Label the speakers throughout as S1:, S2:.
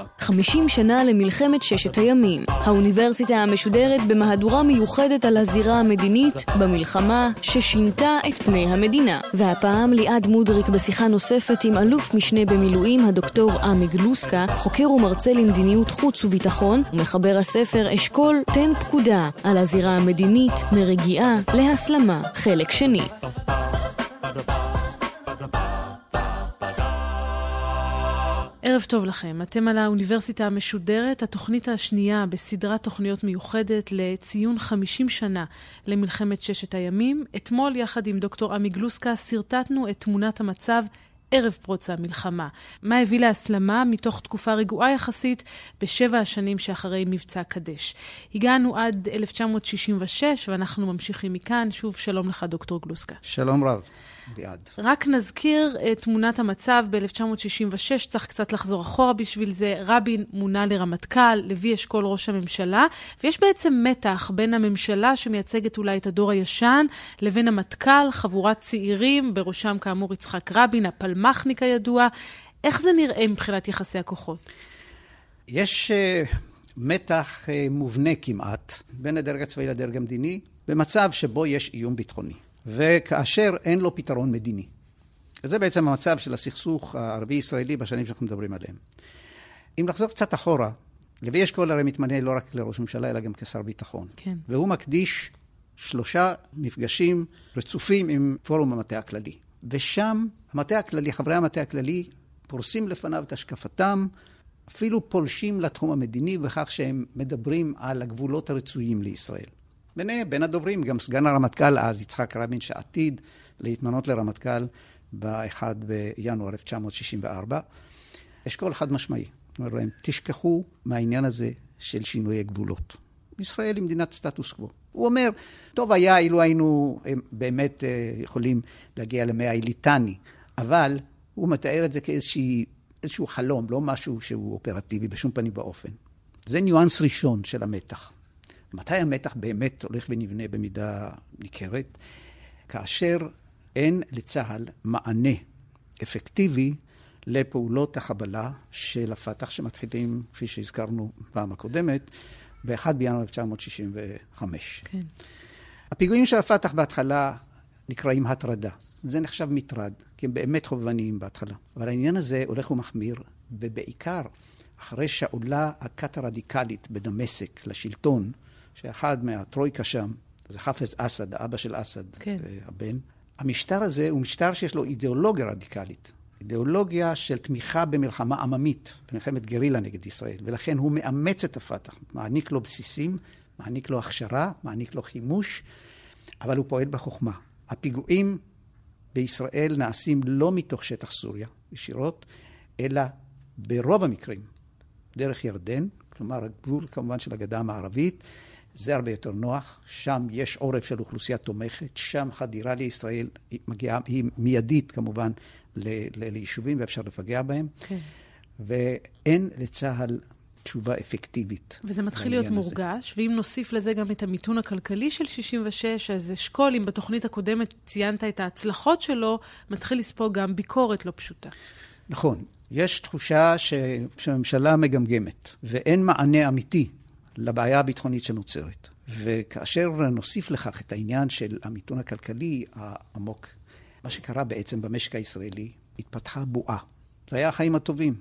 S1: עכשיו. חמישים שנה למלחמת ששת הימים. האוניברסיטה המשודרת במהדורה מיוחדת על הזירה המדינית במלחמה ששינתה את פני המדינה. והפעם ליעד מודריק בשיחה נוספת עם אלוף משנה במילואים הדוקטור עמי גלוסקה, חוקר ומרצה למדיניות חוץ וביטחון, ומחבר הספר אשכול תן פקודה על הזירה המדינית מרגיעה להסלמה, חלק שני. ערב טוב לכם. אתם על האוניברסיטה המשודרת, התוכנית השנייה בסדרת תוכניות מיוחדת לציון 50 שנה למלחמת ששת הימים. אתמול, יחד עם דוקטור עמי גלוסקה, שרטטנו את תמונת המצב ערב פרוץ המלחמה. מה הביא להסלמה מתוך תקופה רגועה יחסית בשבע השנים שאחרי מבצע קדש. הגענו עד 1966 ואנחנו ממשיכים מכאן. שוב, שלום לך, דוקטור גלוסקה.
S2: שלום רב. ליעד.
S1: רק נזכיר את תמונת המצב ב-1966, צריך קצת לחזור אחורה בשביל זה. רבין מונה לרמטכ"ל, לוי אשכול ראש הממשלה, ויש בעצם מתח בין הממשלה שמייצגת אולי את הדור הישן, לבין המטכ"ל, חבורת צעירים, בראשם כאמור יצחק רבין, הפלמ"חניק הידוע. איך זה נראה מבחינת יחסי הכוחות?
S2: יש uh, מתח uh, מובנה כמעט בין הדרג הצבאי לדרג המדיני, במצב שבו יש איום ביטחוני. וכאשר אין לו פתרון מדיני. וזה בעצם המצב של הסכסוך הערבי-ישראלי בשנים שאנחנו מדברים עליהם. אם לחזור קצת אחורה, לוי אשכול הרי מתמנה לא רק לראש ממשלה, אלא גם כשר ביטחון.
S1: כן.
S2: והוא מקדיש שלושה מפגשים רצופים עם פורום המטה הכללי. ושם המטה הכללי, חברי המטה הכללי, פורסים לפניו את השקפתם, אפילו פולשים לתחום המדיני בכך שהם מדברים על הגבולות הרצויים לישראל. ביניהם, בין הדוברים, גם סגן הרמטכ"ל אז, יצחק רבין, שעתיד להתמנות לרמטכ"ל ב-1 בינואר 1964. אשכול חד משמעי. אומר להם, תשכחו מהעניין הזה של שינויי גבולות. ישראל היא מדינת סטטוס קוו. הוא אומר, טוב היה אילו היינו באמת יכולים להגיע למאה הליטני, אבל הוא מתאר את זה כאיזשהו חלום, לא משהו שהוא אופרטיבי בשום פנים ואופן. זה ניואנס ראשון של המתח. מתי המתח באמת הולך ונבנה במידה ניכרת? כאשר אין לצה"ל מענה אפקטיבי לפעולות החבלה של הפת"ח שמתחילים, כפי שהזכרנו פעם הקודמת, ב-1 בינואר 1965.
S1: כן.
S2: הפיגועים של הפת"ח בהתחלה נקראים הטרדה. זה נחשב מטרד, כי הם באמת חובבניים בהתחלה. אבל העניין הזה הולך ומחמיר, ובעיקר אחרי שעולה הכת הרדיקלית בדמשק לשלטון, שאחד מהטרויקה שם, זה חפז אסד, האבא של אסד,
S1: כן.
S2: הבן. המשטר הזה הוא משטר שיש לו אידיאולוגיה רדיקלית. אידיאולוגיה של תמיכה במלחמה עממית, במלחמת גרילה נגד ישראל, ולכן הוא מאמץ את הפת"ח, מעניק לו בסיסים, מעניק לו הכשרה, מעניק לו חימוש, אבל הוא פועל בחוכמה. הפיגועים בישראל נעשים לא מתוך שטח סוריה ישירות, אלא ברוב המקרים דרך ירדן, כלומר הגבול כמובן של הגדה המערבית, זה הרבה יותר נוח, שם יש עורף של אוכלוסייה תומכת, שם חדירה לישראל היא מגיעה, היא מיידית כמובן ל, ל, ליישובים ואפשר לפגע בהם.
S1: כן.
S2: ואין לצה"ל תשובה אפקטיבית.
S1: וזה מתחיל להיות מורגש, ואם נוסיף לזה גם את המיתון הכלכלי של 66, אז אשכול, אם בתוכנית הקודמת ציינת את ההצלחות שלו, מתחיל לספוג גם ביקורת לא פשוטה.
S2: נכון. יש תחושה ש... שהממשלה מגמגמת, ואין מענה אמיתי לבעיה הביטחונית שנוצרת. וכאשר נוסיף לכך את העניין של המיתון הכלכלי העמוק, מה שקרה בעצם במשק הישראלי, התפתחה בועה. זה היה החיים הטובים.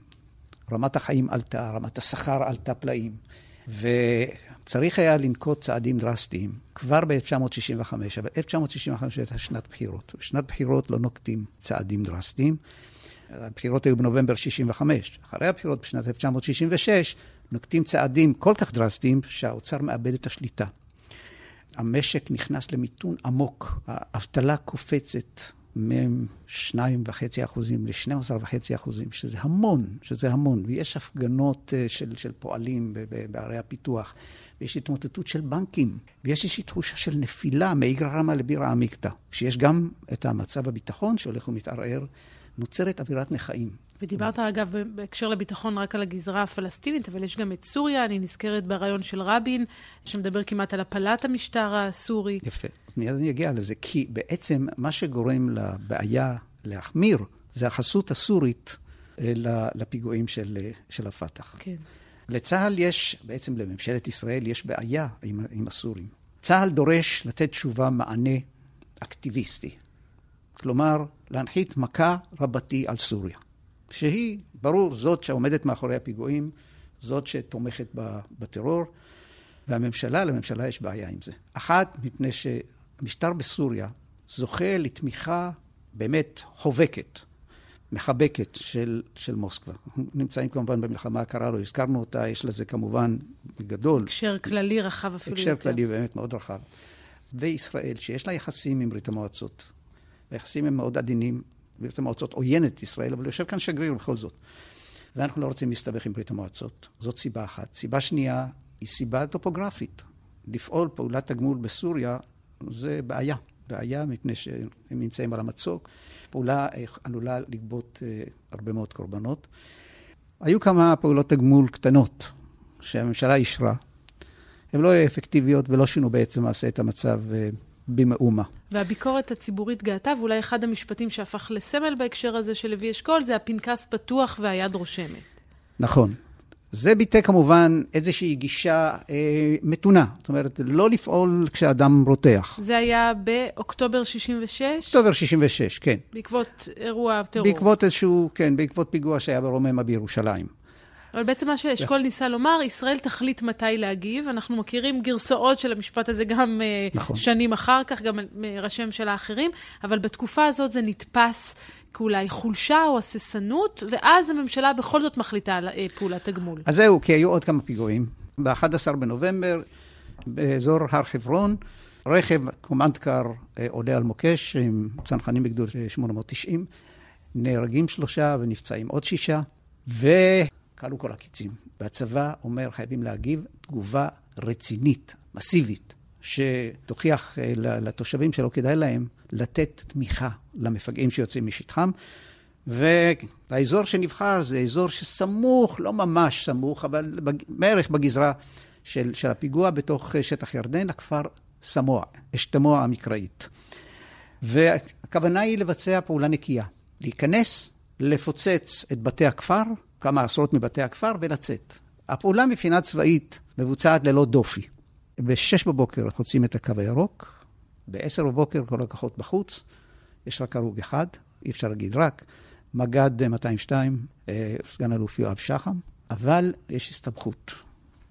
S2: רמת החיים עלתה, רמת השכר עלתה פלאים. וצריך היה לנקוט צעדים דרסטיים כבר ב-1965, אבל 1965 הייתה שנת בחירות. בשנת בחירות לא נוקטים צעדים דרסטיים. הבחירות היו בנובמבר 65. אחרי הבחירות בשנת 1966 נוקטים צעדים כל כך דרסטיים שהאוצר מאבד את השליטה. המשק נכנס למיתון עמוק, האבטלה קופצת, מ-2.5 אחוזים ל-12.5 אחוזים, שזה המון, שזה המון. ויש הפגנות אה, של, של פועלים בערי הפיתוח, ויש התמוטטות של בנקים, ויש איזושהי תחושה של נפילה מאיגרא רמא לבירא עמיקתא. כשיש גם את המצב הביטחון שהולך ומתערער, נוצרת אווירת נכאים.
S1: ודיברת אגב בהקשר לביטחון רק על הגזרה הפלסטינית, אבל יש גם את סוריה, אני נזכרת ברעיון של רבין, שמדבר כמעט על הפלת המשטר הסורי.
S2: יפה, אז מיד אני אגיע לזה, כי בעצם מה שגורם לבעיה להחמיר זה החסות הסורית אה, לפיגועים של, אה, של הפת"ח.
S1: כן.
S2: לצה"ל יש, בעצם לממשלת ישראל, יש בעיה עם, עם הסורים. צה"ל דורש לתת תשובה, מענה אקטיביסטי. כלומר, להנחית מכה רבתי על סוריה. שהיא, ברור, זאת שעומדת מאחורי הפיגועים, זאת שתומכת בטרור, והממשלה, לממשלה יש בעיה עם זה. אחת, מפני שהמשטר בסוריה זוכה לתמיכה באמת חובקת, מחבקת של, של מוסקבה. אנחנו נמצאים כמובן במלחמה הקרה, לא הזכרנו אותה, יש לזה כמובן בגדול.
S1: הקשר כללי רחב אפילו
S2: יותר. הקשר כללי באמת מאוד רחב. וישראל, שיש לה יחסים עם ברית המועצות, היחסים הם מאוד עדינים, ברית המועצות עוינת ישראל, אבל יושב כאן שגריר בכל זאת. ואנחנו לא רוצים להסתבך עם ברית המועצות. זאת סיבה אחת. סיבה שנייה היא סיבה טופוגרפית. לפעול פעולת תגמול בסוריה זה בעיה. בעיה מפני שהם נמצאים על המצוק. פעולה אה, עלולה לגבות אה, הרבה מאוד קורבנות. היו כמה פעולות תגמול קטנות שהממשלה אישרה. הן לא אפקטיביות ולא שינו בעצם מעשה את המצב אה, במאומה.
S1: והביקורת הציבורית גאתה, ואולי אחד המשפטים שהפך לסמל בהקשר הזה של לוי אשכול, זה הפנקס פתוח והיד רושמת.
S2: נכון. זה ביטא כמובן איזושהי גישה אה, מתונה. זאת אומרת, לא לפעול כשאדם רותח.
S1: זה היה באוקטובר 66?
S2: אוקטובר 66, כן.
S1: בעקבות אירוע טרור.
S2: בעקבות איזשהו, כן, בעקבות פיגוע שהיה ברוממה בירושלים.
S1: אבל בעצם מה שאשכול ניסה לומר, ישראל תחליט מתי להגיב. אנחנו מכירים גרסאות של המשפט הזה גם אה, נכון. שנים אחר כך, גם מראשי ממשלה אחרים, אבל בתקופה הזאת זה נתפס כאולי חולשה או הססנות, ואז הממשלה בכל זאת מחליטה על אה, פעולת תגמול.
S2: אז זהו, כי היו עוד כמה פיגועים. ב-11 בנובמבר, באזור הר חברון, רכב קומנדקר אה, עולה על מוקש עם צנחנים בגדוד 890, נהרגים שלושה ונפצעים עוד שישה, ו... כלו כל הקיצים. והצבא אומר, חייבים להגיב תגובה רצינית, מסיבית, שתוכיח אה, לתושבים שלא כדאי להם לתת תמיכה למפגעים שיוצאים משטחם. והאזור שנבחר זה אזור שסמוך, לא ממש סמוך, אבל בערך בגזרה של, של הפיגוע בתוך אה, שטח ירדן, הכפר סמוע, אשתמוע המקראית. והכוונה היא לבצע פעולה נקייה, להיכנס, לפוצץ את בתי הכפר, כמה עשרות מבתי הכפר ולצאת. הפעולה מבחינה צבאית מבוצעת ללא דופי. ב-6 בבוקר חוצים את הקו הירוק, ב-10 בבוקר כל הכוחות בחוץ, יש רק הרוג אחד, אי אפשר להגיד רק, מג"ד 202, אה, סגן אלוף יואב שחם, אבל יש הסתבכות,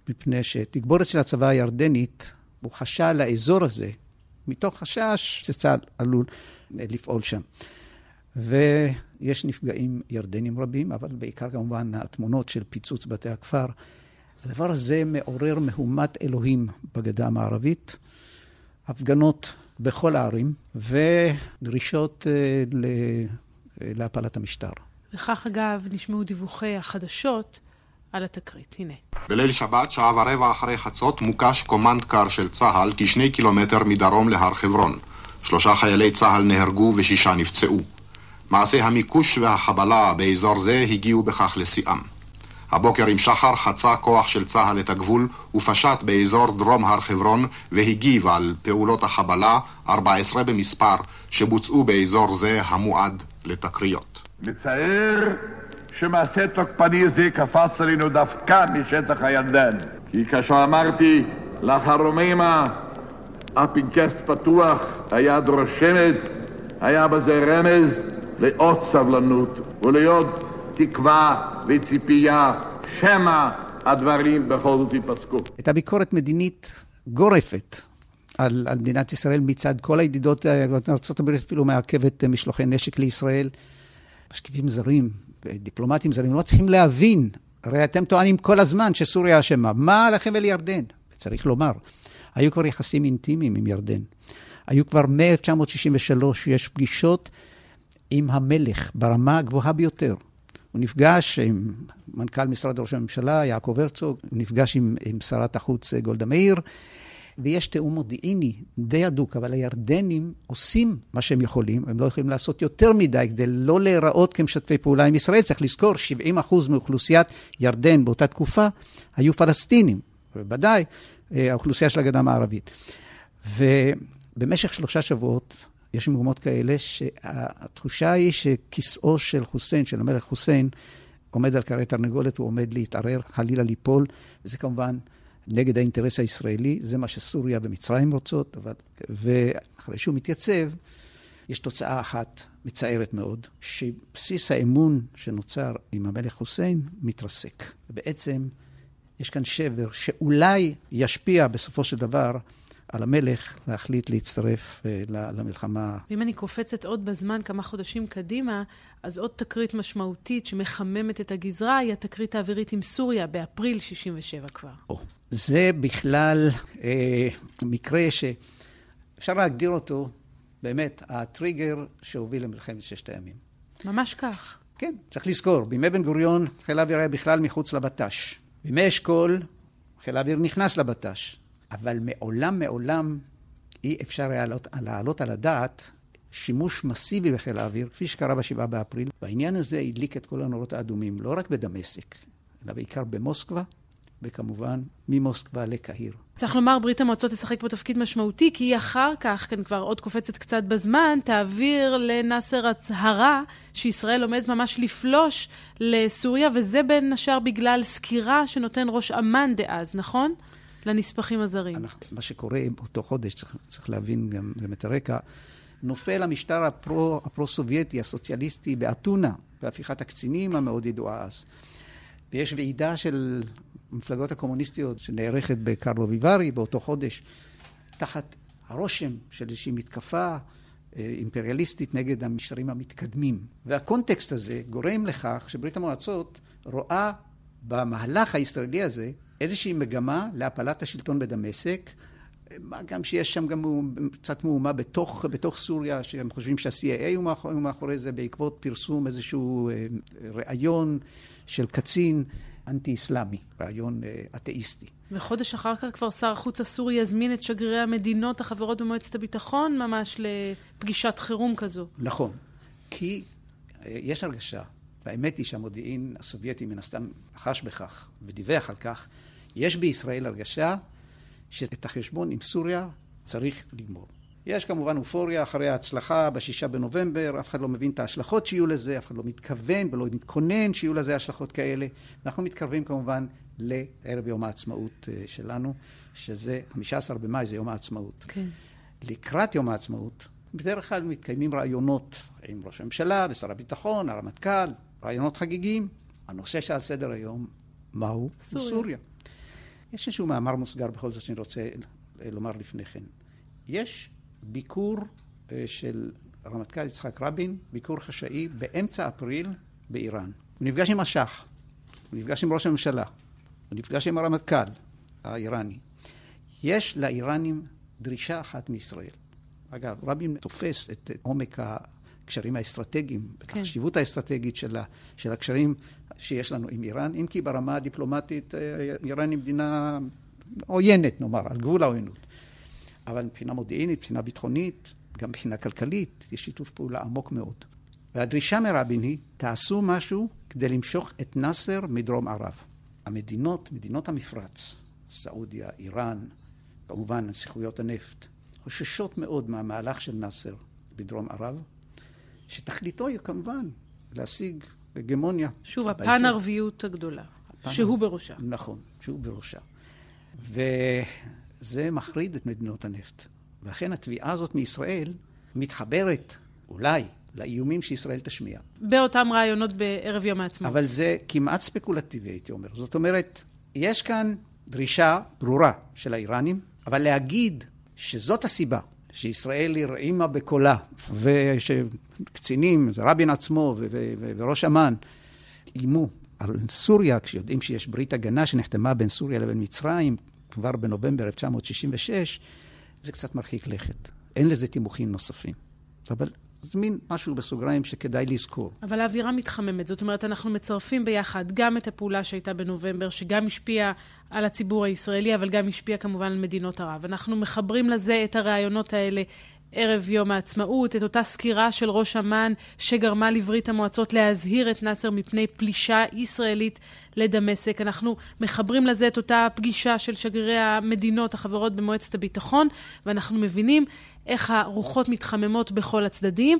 S2: מפני שתגבורת של הצבא הירדנית, הוא חשה לאזור הזה, מתוך חשש שצה"ל עלול אה, לפעול שם. ויש נפגעים ירדנים רבים, אבל בעיקר כמובן התמונות של פיצוץ בתי הכפר. הדבר הזה מעורר מהומת אלוהים בגדה המערבית, הפגנות בכל הערים ודרישות אה, להפלת המשטר.
S1: וכך אגב נשמעו דיווחי החדשות על התקרית. הנה.
S3: בליל שבת, שעה ורבע אחרי חצות, מוקש קומנד קר של צה"ל כשני קילומטר מדרום להר חברון. שלושה חיילי צה"ל נהרגו ושישה נפצעו. מעשי המיקוש והחבלה באזור זה הגיעו בכך לשיאם. הבוקר עם שחר חצה כוח של צה"ל את הגבול ופשט באזור דרום הר חברון והגיב על פעולות החבלה, 14 במספר, שבוצעו באזור זה המועד לתקריות.
S4: מצער שמעשה תוקפני זה קפץ עלינו דווקא משטח הירדן. כי כאשר אמרתי לאחר רוממה, הפנקס פתוח, היד רושמת, היה בזה רמז לעוד סבלנות ולעוד תקווה וציפייה שמא הדברים בכל זאת ייפסקו.
S2: הייתה ביקורת מדינית גורפת על, על מדינת ישראל מצד כל הידידות, ארה"ב אפילו מעכבת משלוחי נשק לישראל. משקיפים זרים, דיפלומטים זרים, לא צריכים להבין, הרי אתם טוענים כל הזמן שסוריה אשמה. מה לכם ולירדן? וצריך לומר, היו כבר יחסים אינטימיים עם ירדן. היו כבר מ-1963, יש פגישות עם המלך ברמה הגבוהה ביותר. הוא נפגש עם מנכ"ל משרד ראש הממשלה, יעקב הרצוג, הוא נפגש עם, עם שרת החוץ גולדה מאיר, ויש תיאום מודיעיני די הדוק, אבל הירדנים עושים מה שהם יכולים, הם לא יכולים לעשות יותר מדי כדי לא להיראות כמשתפי פעולה עם ישראל. צריך לזכור, 70% מאוכלוסיית ירדן באותה תקופה היו פלסטינים, ובוודאי אה, האוכלוסייה של הגדה המערבית. ובמשך שלושה שבועות יש מקומות כאלה שהתחושה היא שכיסאו של חוסיין, של המלך חוסיין, עומד על כרי תרנגולת, הוא עומד להתערער, חלילה ליפול, וזה כמובן נגד האינטרס הישראלי, זה מה שסוריה ומצרים רוצות, אבל... ואחרי שהוא מתייצב, יש תוצאה אחת מצערת מאוד, שבסיס האמון שנוצר עם המלך חוסיין מתרסק. ובעצם יש כאן שבר שאולי ישפיע בסופו של דבר על המלך להחליט להצטרף אה, למלחמה.
S1: אם אני קופצת עוד בזמן, כמה חודשים קדימה, אז עוד תקרית משמעותית שמחממת את הגזרה היא התקרית האווירית עם סוריה באפריל 67' כבר.
S2: או, זה בכלל אה, מקרה שאפשר להגדיר אותו באמת הטריגר שהוביל למלחמת ששת הימים.
S1: ממש כך.
S2: כן, צריך לזכור, בימי בן גוריון חיל האוויר היה בכלל מחוץ לבט"ש. בימי אשכול חיל האוויר נכנס לבט"ש. אבל מעולם מעולם אי אפשר היה להעלות, להעלות על הדעת שימוש מסיבי בחיל האוויר, כפי שקרה ב-7 באפריל. והעניין הזה הדליק את כל הנורות האדומים, לא רק בדמשק, אלא בעיקר במוסקבה, וכמובן ממוסקבה לקהיר.
S1: צריך לומר, ברית המועצות תשחק פה תפקיד משמעותי, כי היא אחר כך, כאן כבר עוד קופצת קצת בזמן, תעביר לנאסר הצהרה שישראל עומדת ממש לפלוש לסוריה, וזה בין השאר בגלל סקירה שנותן ראש אמ"ן דאז, נכון? לנספחים הזרים. אנחנו,
S2: מה שקורה באותו חודש, צריך, צריך להבין גם, גם את הרקע, נופל המשטר הפרו, הפרו-סובייטי, הסוציאליסטי, באתונה, בהפיכת הקצינים המאוד ידועה אז. ויש ועידה של המפלגות הקומוניסטיות שנערכת בקרלו ויברי באותו חודש, תחת הרושם של איזושהי מתקפה אה, אימפריאליסטית נגד המשטרים המתקדמים. והקונטקסט הזה גורם לכך שברית המועצות רואה במהלך הישראלי הזה איזושהי מגמה להפלת השלטון בדמשק, מה גם שיש שם גם קצת מהומה בתוך, בתוך סוריה, שהם חושבים שה-CIA הוא מאחורי, מאחורי זה בעקבות פרסום איזשהו אה, ראיון של קצין אנטי-אסלאמי, ראיון אה, אתאיסטי.
S1: וחודש אחר כך כבר שר החוץ הסורי יזמין את שגרירי המדינות החברות במועצת הביטחון ממש לפגישת חירום כזו.
S2: נכון, כי אה, יש הרגשה והאמת היא שהמודיעין הסובייטי מן הסתם חש בכך ודיווח על כך, יש בישראל הרגשה שאת החשבון עם סוריה צריך לגמור. יש כמובן אופוריה אחרי ההצלחה בשישה בנובמבר, אף אחד לא מבין את ההשלכות שיהיו לזה, אף אחד לא מתכוון ולא מתכונן שיהיו לזה השלכות כאלה. אנחנו מתקרבים כמובן לערב יום העצמאות אה, שלנו, שזה 15 במאי, זה יום העצמאות.
S1: כן.
S2: לקראת יום העצמאות, בדרך כלל מתקיימים רעיונות עם ראש הממשלה ושר הביטחון, הרמטכ"ל, רעיונות חגיגיים. הנושא שעל סדר היום, מהו?
S1: סוריה.
S2: סוריה. יש איזשהו מאמר מוסגר בכל זאת שאני רוצה לומר לפני כן. יש ביקור אה, של הרמטכ"ל יצחק רבין, ביקור חשאי באמצע אפריל באיראן. הוא נפגש עם השח, הוא נפגש עם ראש הממשלה, הוא נפגש עם הרמטכ"ל האיראני. יש לאיראנים דרישה אחת מישראל. אגב, רבין תופס את עומק הקשרים האסטרטגיים, כן. החשיבות האסטרטגית של, ה, של הקשרים שיש לנו עם איראן, אם כי ברמה הדיפלומטית אה, איראן היא מדינה עוינת, נאמר, על גבול העוינות. אבל מבחינה מודיעינית, מבחינה ביטחונית, גם מבחינה כלכלית, יש שיתוף פעולה עמוק מאוד. והדרישה מרבין היא, תעשו משהו כדי למשוך את נאסר מדרום ערב. המדינות, מדינות המפרץ, סעודיה, איראן, כמובן נסיכויות הנפט, חוששות מאוד מהמהלך של נאסר בדרום ערב, שתכליתו היא כמובן להשיג הגמוניה.
S1: שוב, הפן-ערביות הגדולה, הפן... שהוא בראשה.
S2: נכון, שהוא בראשה. וזה מחריד את מדינות הנפט. ולכן התביעה הזאת מישראל מתחברת, אולי, לאיומים שישראל תשמיע.
S1: באותם רעיונות בערב יום העצמאות.
S2: אבל זה כמעט ספקולטיבי, הייתי אומר. זאת אומרת, יש כאן דרישה ברורה של האיראנים, אבל להגיד שזאת הסיבה שישראל הרעימה בקולה, ושקצינים, זה רבין עצמו וראש אמ"ן, איימו על סוריה, כשיודעים שיש ברית הגנה שנחתמה בין סוריה לבין מצרים כבר בנובמבר 1966, זה קצת מרחיק לכת. אין לזה תימוכים נוספים. אבל זה מין משהו בסוגריים שכדאי לזכור.
S1: אבל האווירה מתחממת. זאת אומרת, אנחנו מצרפים ביחד גם את הפעולה שהייתה בנובמבר, שגם השפיעה על הציבור הישראלי, אבל גם השפיעה כמובן על מדינות ערב. אנחנו מחברים לזה את הרעיונות האלה ערב יום העצמאות, את אותה סקירה של ראש אמ"ן שגרמה לברית המועצות להזהיר את נאסר מפני פלישה ישראלית לדמשק. אנחנו מחברים לזה את אותה פגישה של שגרירי המדינות החברות במועצת הביטחון, ואנחנו מבינים איך הרוחות מתחממות בכל הצדדים.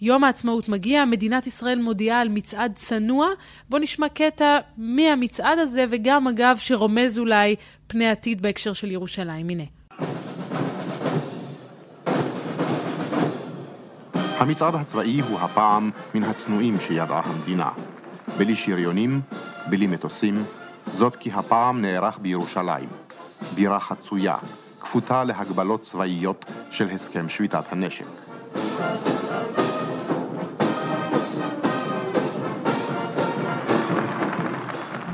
S1: יום העצמאות מגיע, מדינת ישראל מודיעה על מצעד צנוע. בואו נשמע קטע מהמצעד הזה, וגם אגב שרומז אולי פני עתיד בהקשר של ירושלים. הנה.
S3: המצעד הצבאי הוא הפעם מן הצנועים שידעה המדינה. בלי שריונים, בלי מטוסים, זאת כי הפעם נערך בירושלים, בירה חצויה, כפותה להגבלות צבאיות של הסכם שביתת הנשק.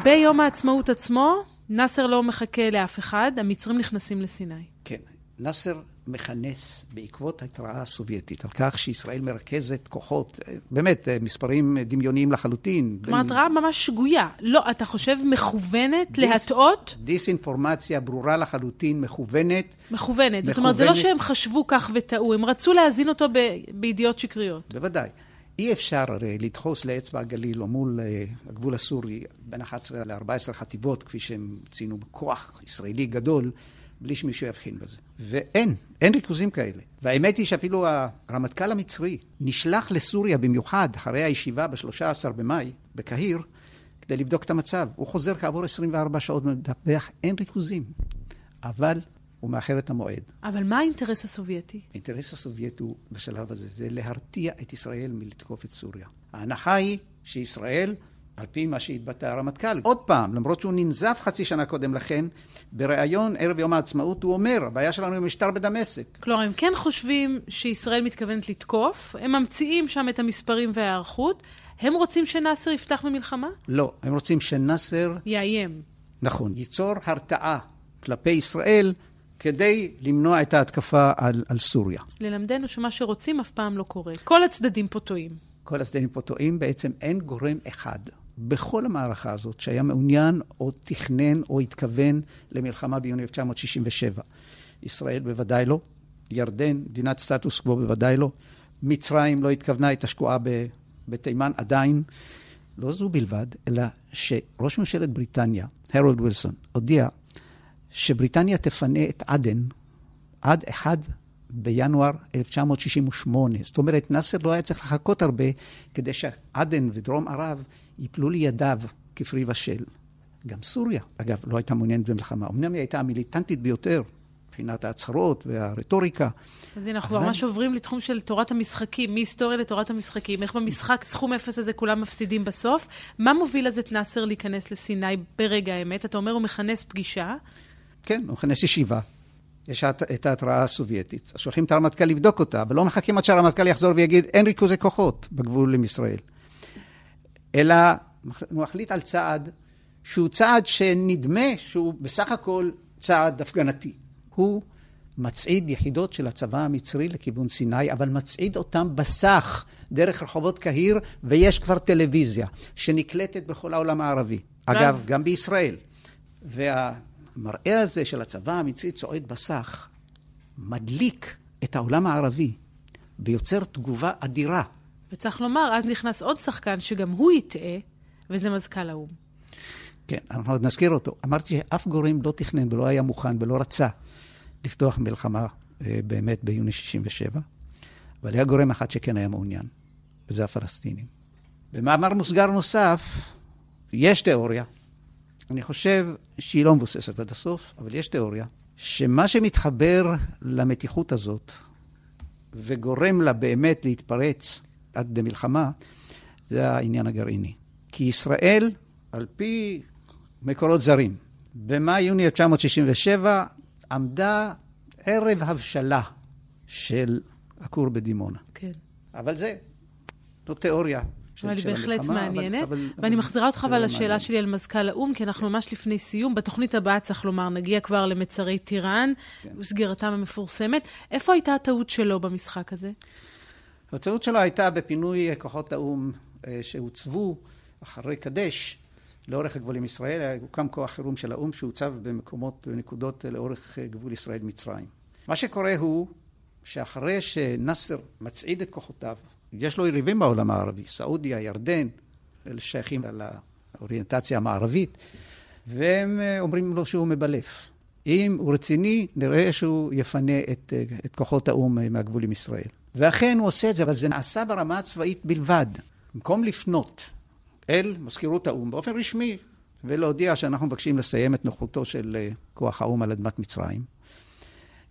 S1: ביום העצמאות עצמו, נאסר לא מחכה לאף אחד, המצרים נכנסים לסיני.
S2: כן, נאסר מכנס בעקבות ההתראה הסובייטית על כך שישראל מרכזת כוחות, באמת, מספרים דמיוניים לחלוטין.
S1: כלומר, התראה ממש שגויה. לא, אתה חושב מכוונת דיס, להטעות?
S2: דיסאינפורמציה ברורה לחלוטין, מכוונת.
S1: מכוונת. זאת אומרת, זה לא שהם חשבו כך וטעו, הם רצו להזין אותו ב, בידיעות שקריות.
S2: בוודאי. אי אפשר הרי לדחוס לאצבע הגליל או מול הגבול הסורי בין 11 ל-14 חטיבות, כפי שהם ציינו, בכוח ישראלי גדול, בלי שמישהו יבחין בזה. ואין, אין ריכוזים כאלה. והאמת היא שאפילו הרמטכ"ל המצרי נשלח לסוריה במיוחד אחרי הישיבה ב-13 במאי בקהיר, כדי לבדוק את המצב. הוא חוזר כעבור 24 שעות ומדווח, אין ריכוזים. אבל הוא מאחר את המועד.
S1: אבל מה האינטרס הסובייטי?
S2: האינטרס הסובייטי הוא, בשלב הזה, זה להרתיע את ישראל מלתקוף את סוריה. ההנחה היא שישראל על פי מה שהתבטא הרמטכ"ל. עוד פעם, למרות שהוא ננזף חצי שנה קודם לכן, בריאיון ערב יום העצמאות הוא אומר, הבעיה שלנו היא משטר בדמשק.
S1: כלומר, הם כן חושבים שישראל מתכוונת לתקוף, הם ממציאים שם את המספרים וההיערכות, הם רוצים שנאסר יפתח במלחמה?
S2: לא, הם רוצים שנאסר...
S1: יאיים.
S2: נכון, ייצור הרתעה כלפי ישראל כדי למנוע את ההתקפה על, על סוריה.
S1: ללמדנו שמה שרוצים אף פעם לא קורה. כל הצדדים פה טועים.
S2: כל הצדדים פה טועים, בעצם אין גורם אחד בכל המערכה הזאת שהיה מעוניין או תכנן או התכוון למלחמה ביוני 1967. ישראל בוודאי לא, ירדן, מדינת סטטוס קוו בוודאי לא, מצרים לא התכוונה, הייתה שקועה בתימן עדיין. לא זו בלבד, אלא שראש ממשלת בריטניה, הרולד וילסון, הודיע שבריטניה תפנה את עדן עד 1 בינואר 1968. זאת אומרת, נאסר לא היה צריך לחכות הרבה כדי שעדן ודרום ערב ייפלו לידיו כפרי ושל. גם סוריה, אגב, לא הייתה מעוניינת במלחמה. אמנם היא הייתה המיליטנטית ביותר, מבחינת ההצהרות והרטוריקה.
S1: אז הנה, אנחנו אבל... ממש עוברים לתחום של תורת המשחקים, מהיסטוריה לתורת המשחקים. איך במשחק סכום אפס הזה כולם מפסידים בסוף. מה מוביל אז את נאסר להיכנס לסיני ברגע האמת? אתה אומר, הוא מכנס פגישה.
S2: כן, הוא מכנס ישיבה. יש את ההתראה הסובייטית. אז שולחים את הרמטכ"ל לבדוק אותה, ולא מחכים עד שהרמטכ"ל יחזור ויגיד, אין ריכוזי כוחות בגבול עם ישראל. אלא הוא מחליט על צעד שהוא צעד שנדמה שהוא בסך הכל צעד הפגנתי. הוא מצעיד יחידות של הצבא המצרי לכיוון סיני, אבל מצעיד אותם בסך, דרך רחובות קהיר, ויש כבר טלוויזיה שנקלטת בכל העולם הערבי. אגב, גם בישראל. וה... המראה הזה של הצבא המצרי צועד בסך, מדליק את העולם הערבי ויוצר תגובה אדירה.
S1: וצריך לומר, אז נכנס עוד שחקן שגם הוא יטעה, וזה מזכ"ל האו"ם.
S2: כן, אנחנו עוד נזכיר אותו. אמרתי שאף גורם לא תכנן ולא היה מוכן ולא רצה לפתוח מלחמה אה, באמת ביוני 67, אבל היה גורם אחד שכן היה מעוניין, וזה הפלסטינים. במאמר מוסגר נוסף, יש תיאוריה אני חושב שהיא לא מבוססת עד הסוף, אבל יש תיאוריה, שמה שמתחבר למתיחות הזאת וגורם לה באמת להתפרץ עד למלחמה, זה העניין הגרעיני. כי ישראל, על פי מקורות זרים, במאי-יוני 1967 עמדה ערב הבשלה של הכור בדימונה.
S1: כן.
S2: אבל זה, זו תיאוריה
S1: אבל היא בהחלט מעניינת. אבל, אבל, ואני מחזירה אותך אבל לשאלה שלי על מזכ"ל האו"ם, כי אנחנו ממש לפני סיום. בתוכנית הבאה, צריך לומר, נגיע כבר למצרי טיראן, כן. וסגירתם המפורסמת. איפה הייתה הטעות שלו במשחק הזה?
S2: הציונות שלו הייתה בפינוי כוחות האו"ם שהוצבו אחרי קדש לאורך הגבול עם ישראל, הוקם כוח חירום של האו"ם שהוצב במקומות, בנקודות לאורך גבול ישראל-מצרים. מה שקורה הוא שאחרי שנאסר מצעיד את כוחותיו, יש לו יריבים בעולם הערבי, סעודיה, ירדן, אלה שייכים לאוריינטציה המערבית, והם אומרים לו שהוא מבלף. אם הוא רציני, נראה שהוא יפנה את, את כוחות האו"ם מהגבול עם ישראל. ואכן הוא עושה את זה, אבל זה נעשה ברמה הצבאית בלבד. במקום לפנות אל מזכירות האו"ם באופן רשמי ולהודיע שאנחנו מבקשים לסיים את נוכחותו של אה, כוח האו"ם על אדמת מצרים,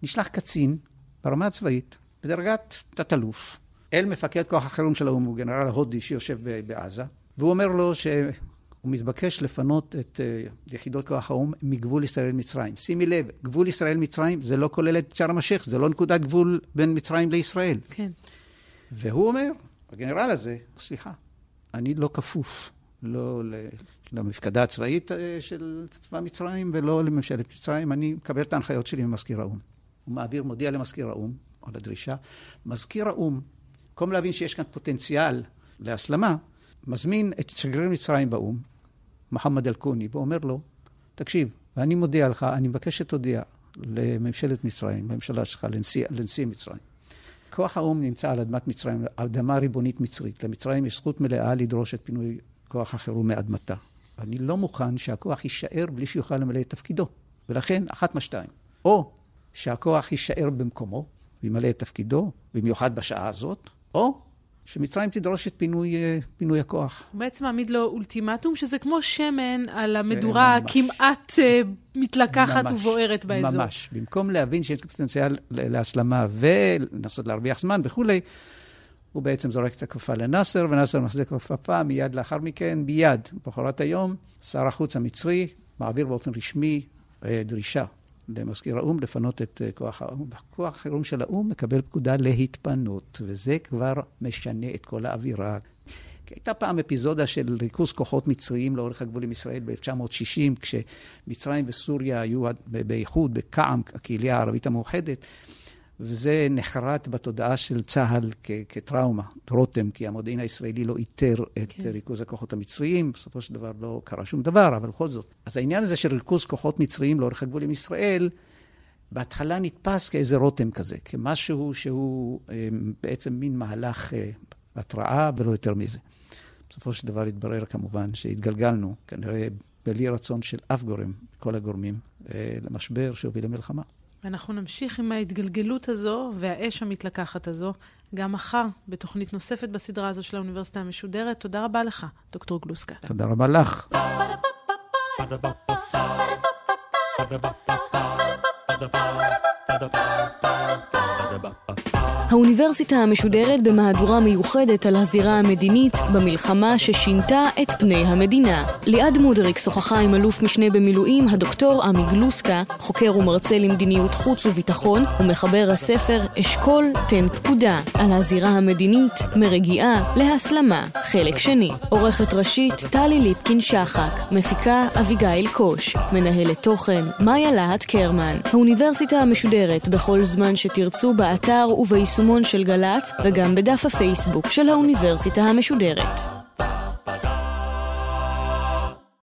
S2: נשלח קצין ברמה הצבאית, בדרגת תת-אלוף, אל מפקד כוח החירום של האו"ם, הוא גנרל הודי שיושב בעזה, והוא אומר לו שהוא מתבקש לפנות את אה, יחידות כוח האו"ם מגבול ישראל-מצרים. שימי לב, גבול ישראל-מצרים זה לא כולל את שארם א-שייח, זה לא נקודת גבול בין מצרים לישראל.
S1: כן.
S2: והוא אומר, הגנרל הזה, סליחה, אני לא כפוף לא למפקדה הצבאית אה, של צבא מצרים ולא לממשלת מצרים, אני מקבל את ההנחיות שלי ממזכיר האו"ם. הוא מעביר, מודיע למזכיר האו"ם על הדרישה. מזכיר האו"ם, במקום להבין שיש כאן פוטנציאל להסלמה, מזמין את שגריר מצרים באו"ם, מוחמד אל-קוני, ואומר לו, תקשיב, ואני מודיע לך, אני מבקש שתודיע לממשלת מצרים, לממשלה שלך, לנשיא, לנשיא מצרים. כוח האו"ם נמצא על אדמת מצרים, אדמה ריבונית מצרית. למצרים יש זכות מלאה לדרוש את פינוי כוח החירום מאדמתה. אני לא מוכן שהכוח יישאר בלי שיוכל למלא את תפקידו. ולכן, אחת מהשתיים. או שהכוח יישאר במקומו וימלא את תפקידו, במיוחד בשעה הזאת, או שמצרים תדרוש את פינוי, אה, פינוי הכוח.
S1: הוא בעצם מעמיד לו אולטימטום, שזה כמו שמן על המדורה כמעט אה, מתלקחת ממש, ובוערת באזור.
S2: ממש. במקום להבין שיש פוטנציאל להסלמה ולנסות להרוויח זמן וכולי, הוא בעצם זורק את הכפפה לנאסר, ונאסר מחזיק כפפה, מיד לאחר מכן, ביד, בחורת היום, שר החוץ המצרי מעביר באופן רשמי אה, דרישה למזכיר האו"ם לפנות את אה, כוח האו"ם. כוח החירום של האו"ם מקבל פקודה להתפנות, וזה כבר משנה את כל האווירה. הייתה פעם אפיזודה של ריכוז כוחות מצריים לאורך הגבול עם ישראל ב-1960, כשמצרים וסוריה היו באיחוד, בקע"ם, הקהילה הערבית המאוחדת. וזה נחרט בתודעה של צה"ל כ- כטראומה, רותם, כי המודיעין הישראלי לא איתר את כן. ריכוז הכוחות המצריים, בסופו של דבר לא קרה שום דבר, אבל בכל זאת. אז העניין הזה של ריכוז כוחות מצריים לאורך הגבול עם ישראל, בהתחלה נתפס כאיזה רותם כזה, כמשהו שהוא אה, בעצם מין מהלך אה, התראה ולא יותר מזה. בסופו של דבר התברר כמובן שהתגלגלנו, כנראה בלי רצון של אף גורם, כל הגורמים, אה, למשבר שהוביל למלחמה.
S1: ואנחנו נמשיך עם ההתגלגלות הזו והאש המתלקחת הזו גם מחר בתוכנית נוספת בסדרה הזו של האוניברסיטה המשודרת. תודה רבה לך, דוקטור גלוסקה.
S2: תודה רבה לך.
S5: Ba-da-ba-ba-ba האוניברסיטה המשודרת במהדורה מיוחדת על הזירה המדינית במלחמה ששינתה את פני המדינה. ליעד מודריק שוחחה עם אלוף משנה במילואים הדוקטור עמי גלוסקה, חוקר ומרצה למדיניות חוץ וביטחון, ומחבר הספר אשכול תן פקודה, על הזירה המדינית מרגיעה להסלמה, חלק שני. עורכת ראשית טלי ליפקין שחק, מפיקה אביגיל קוש, מנהלת תוכן מאיה להט קרמן. האוניברסיטה המשודרת בכל זמן שתרצו באתר וביישום היישומון של גל"צ וגם בדף הפייסבוק של האוניברסיטה המשודרת.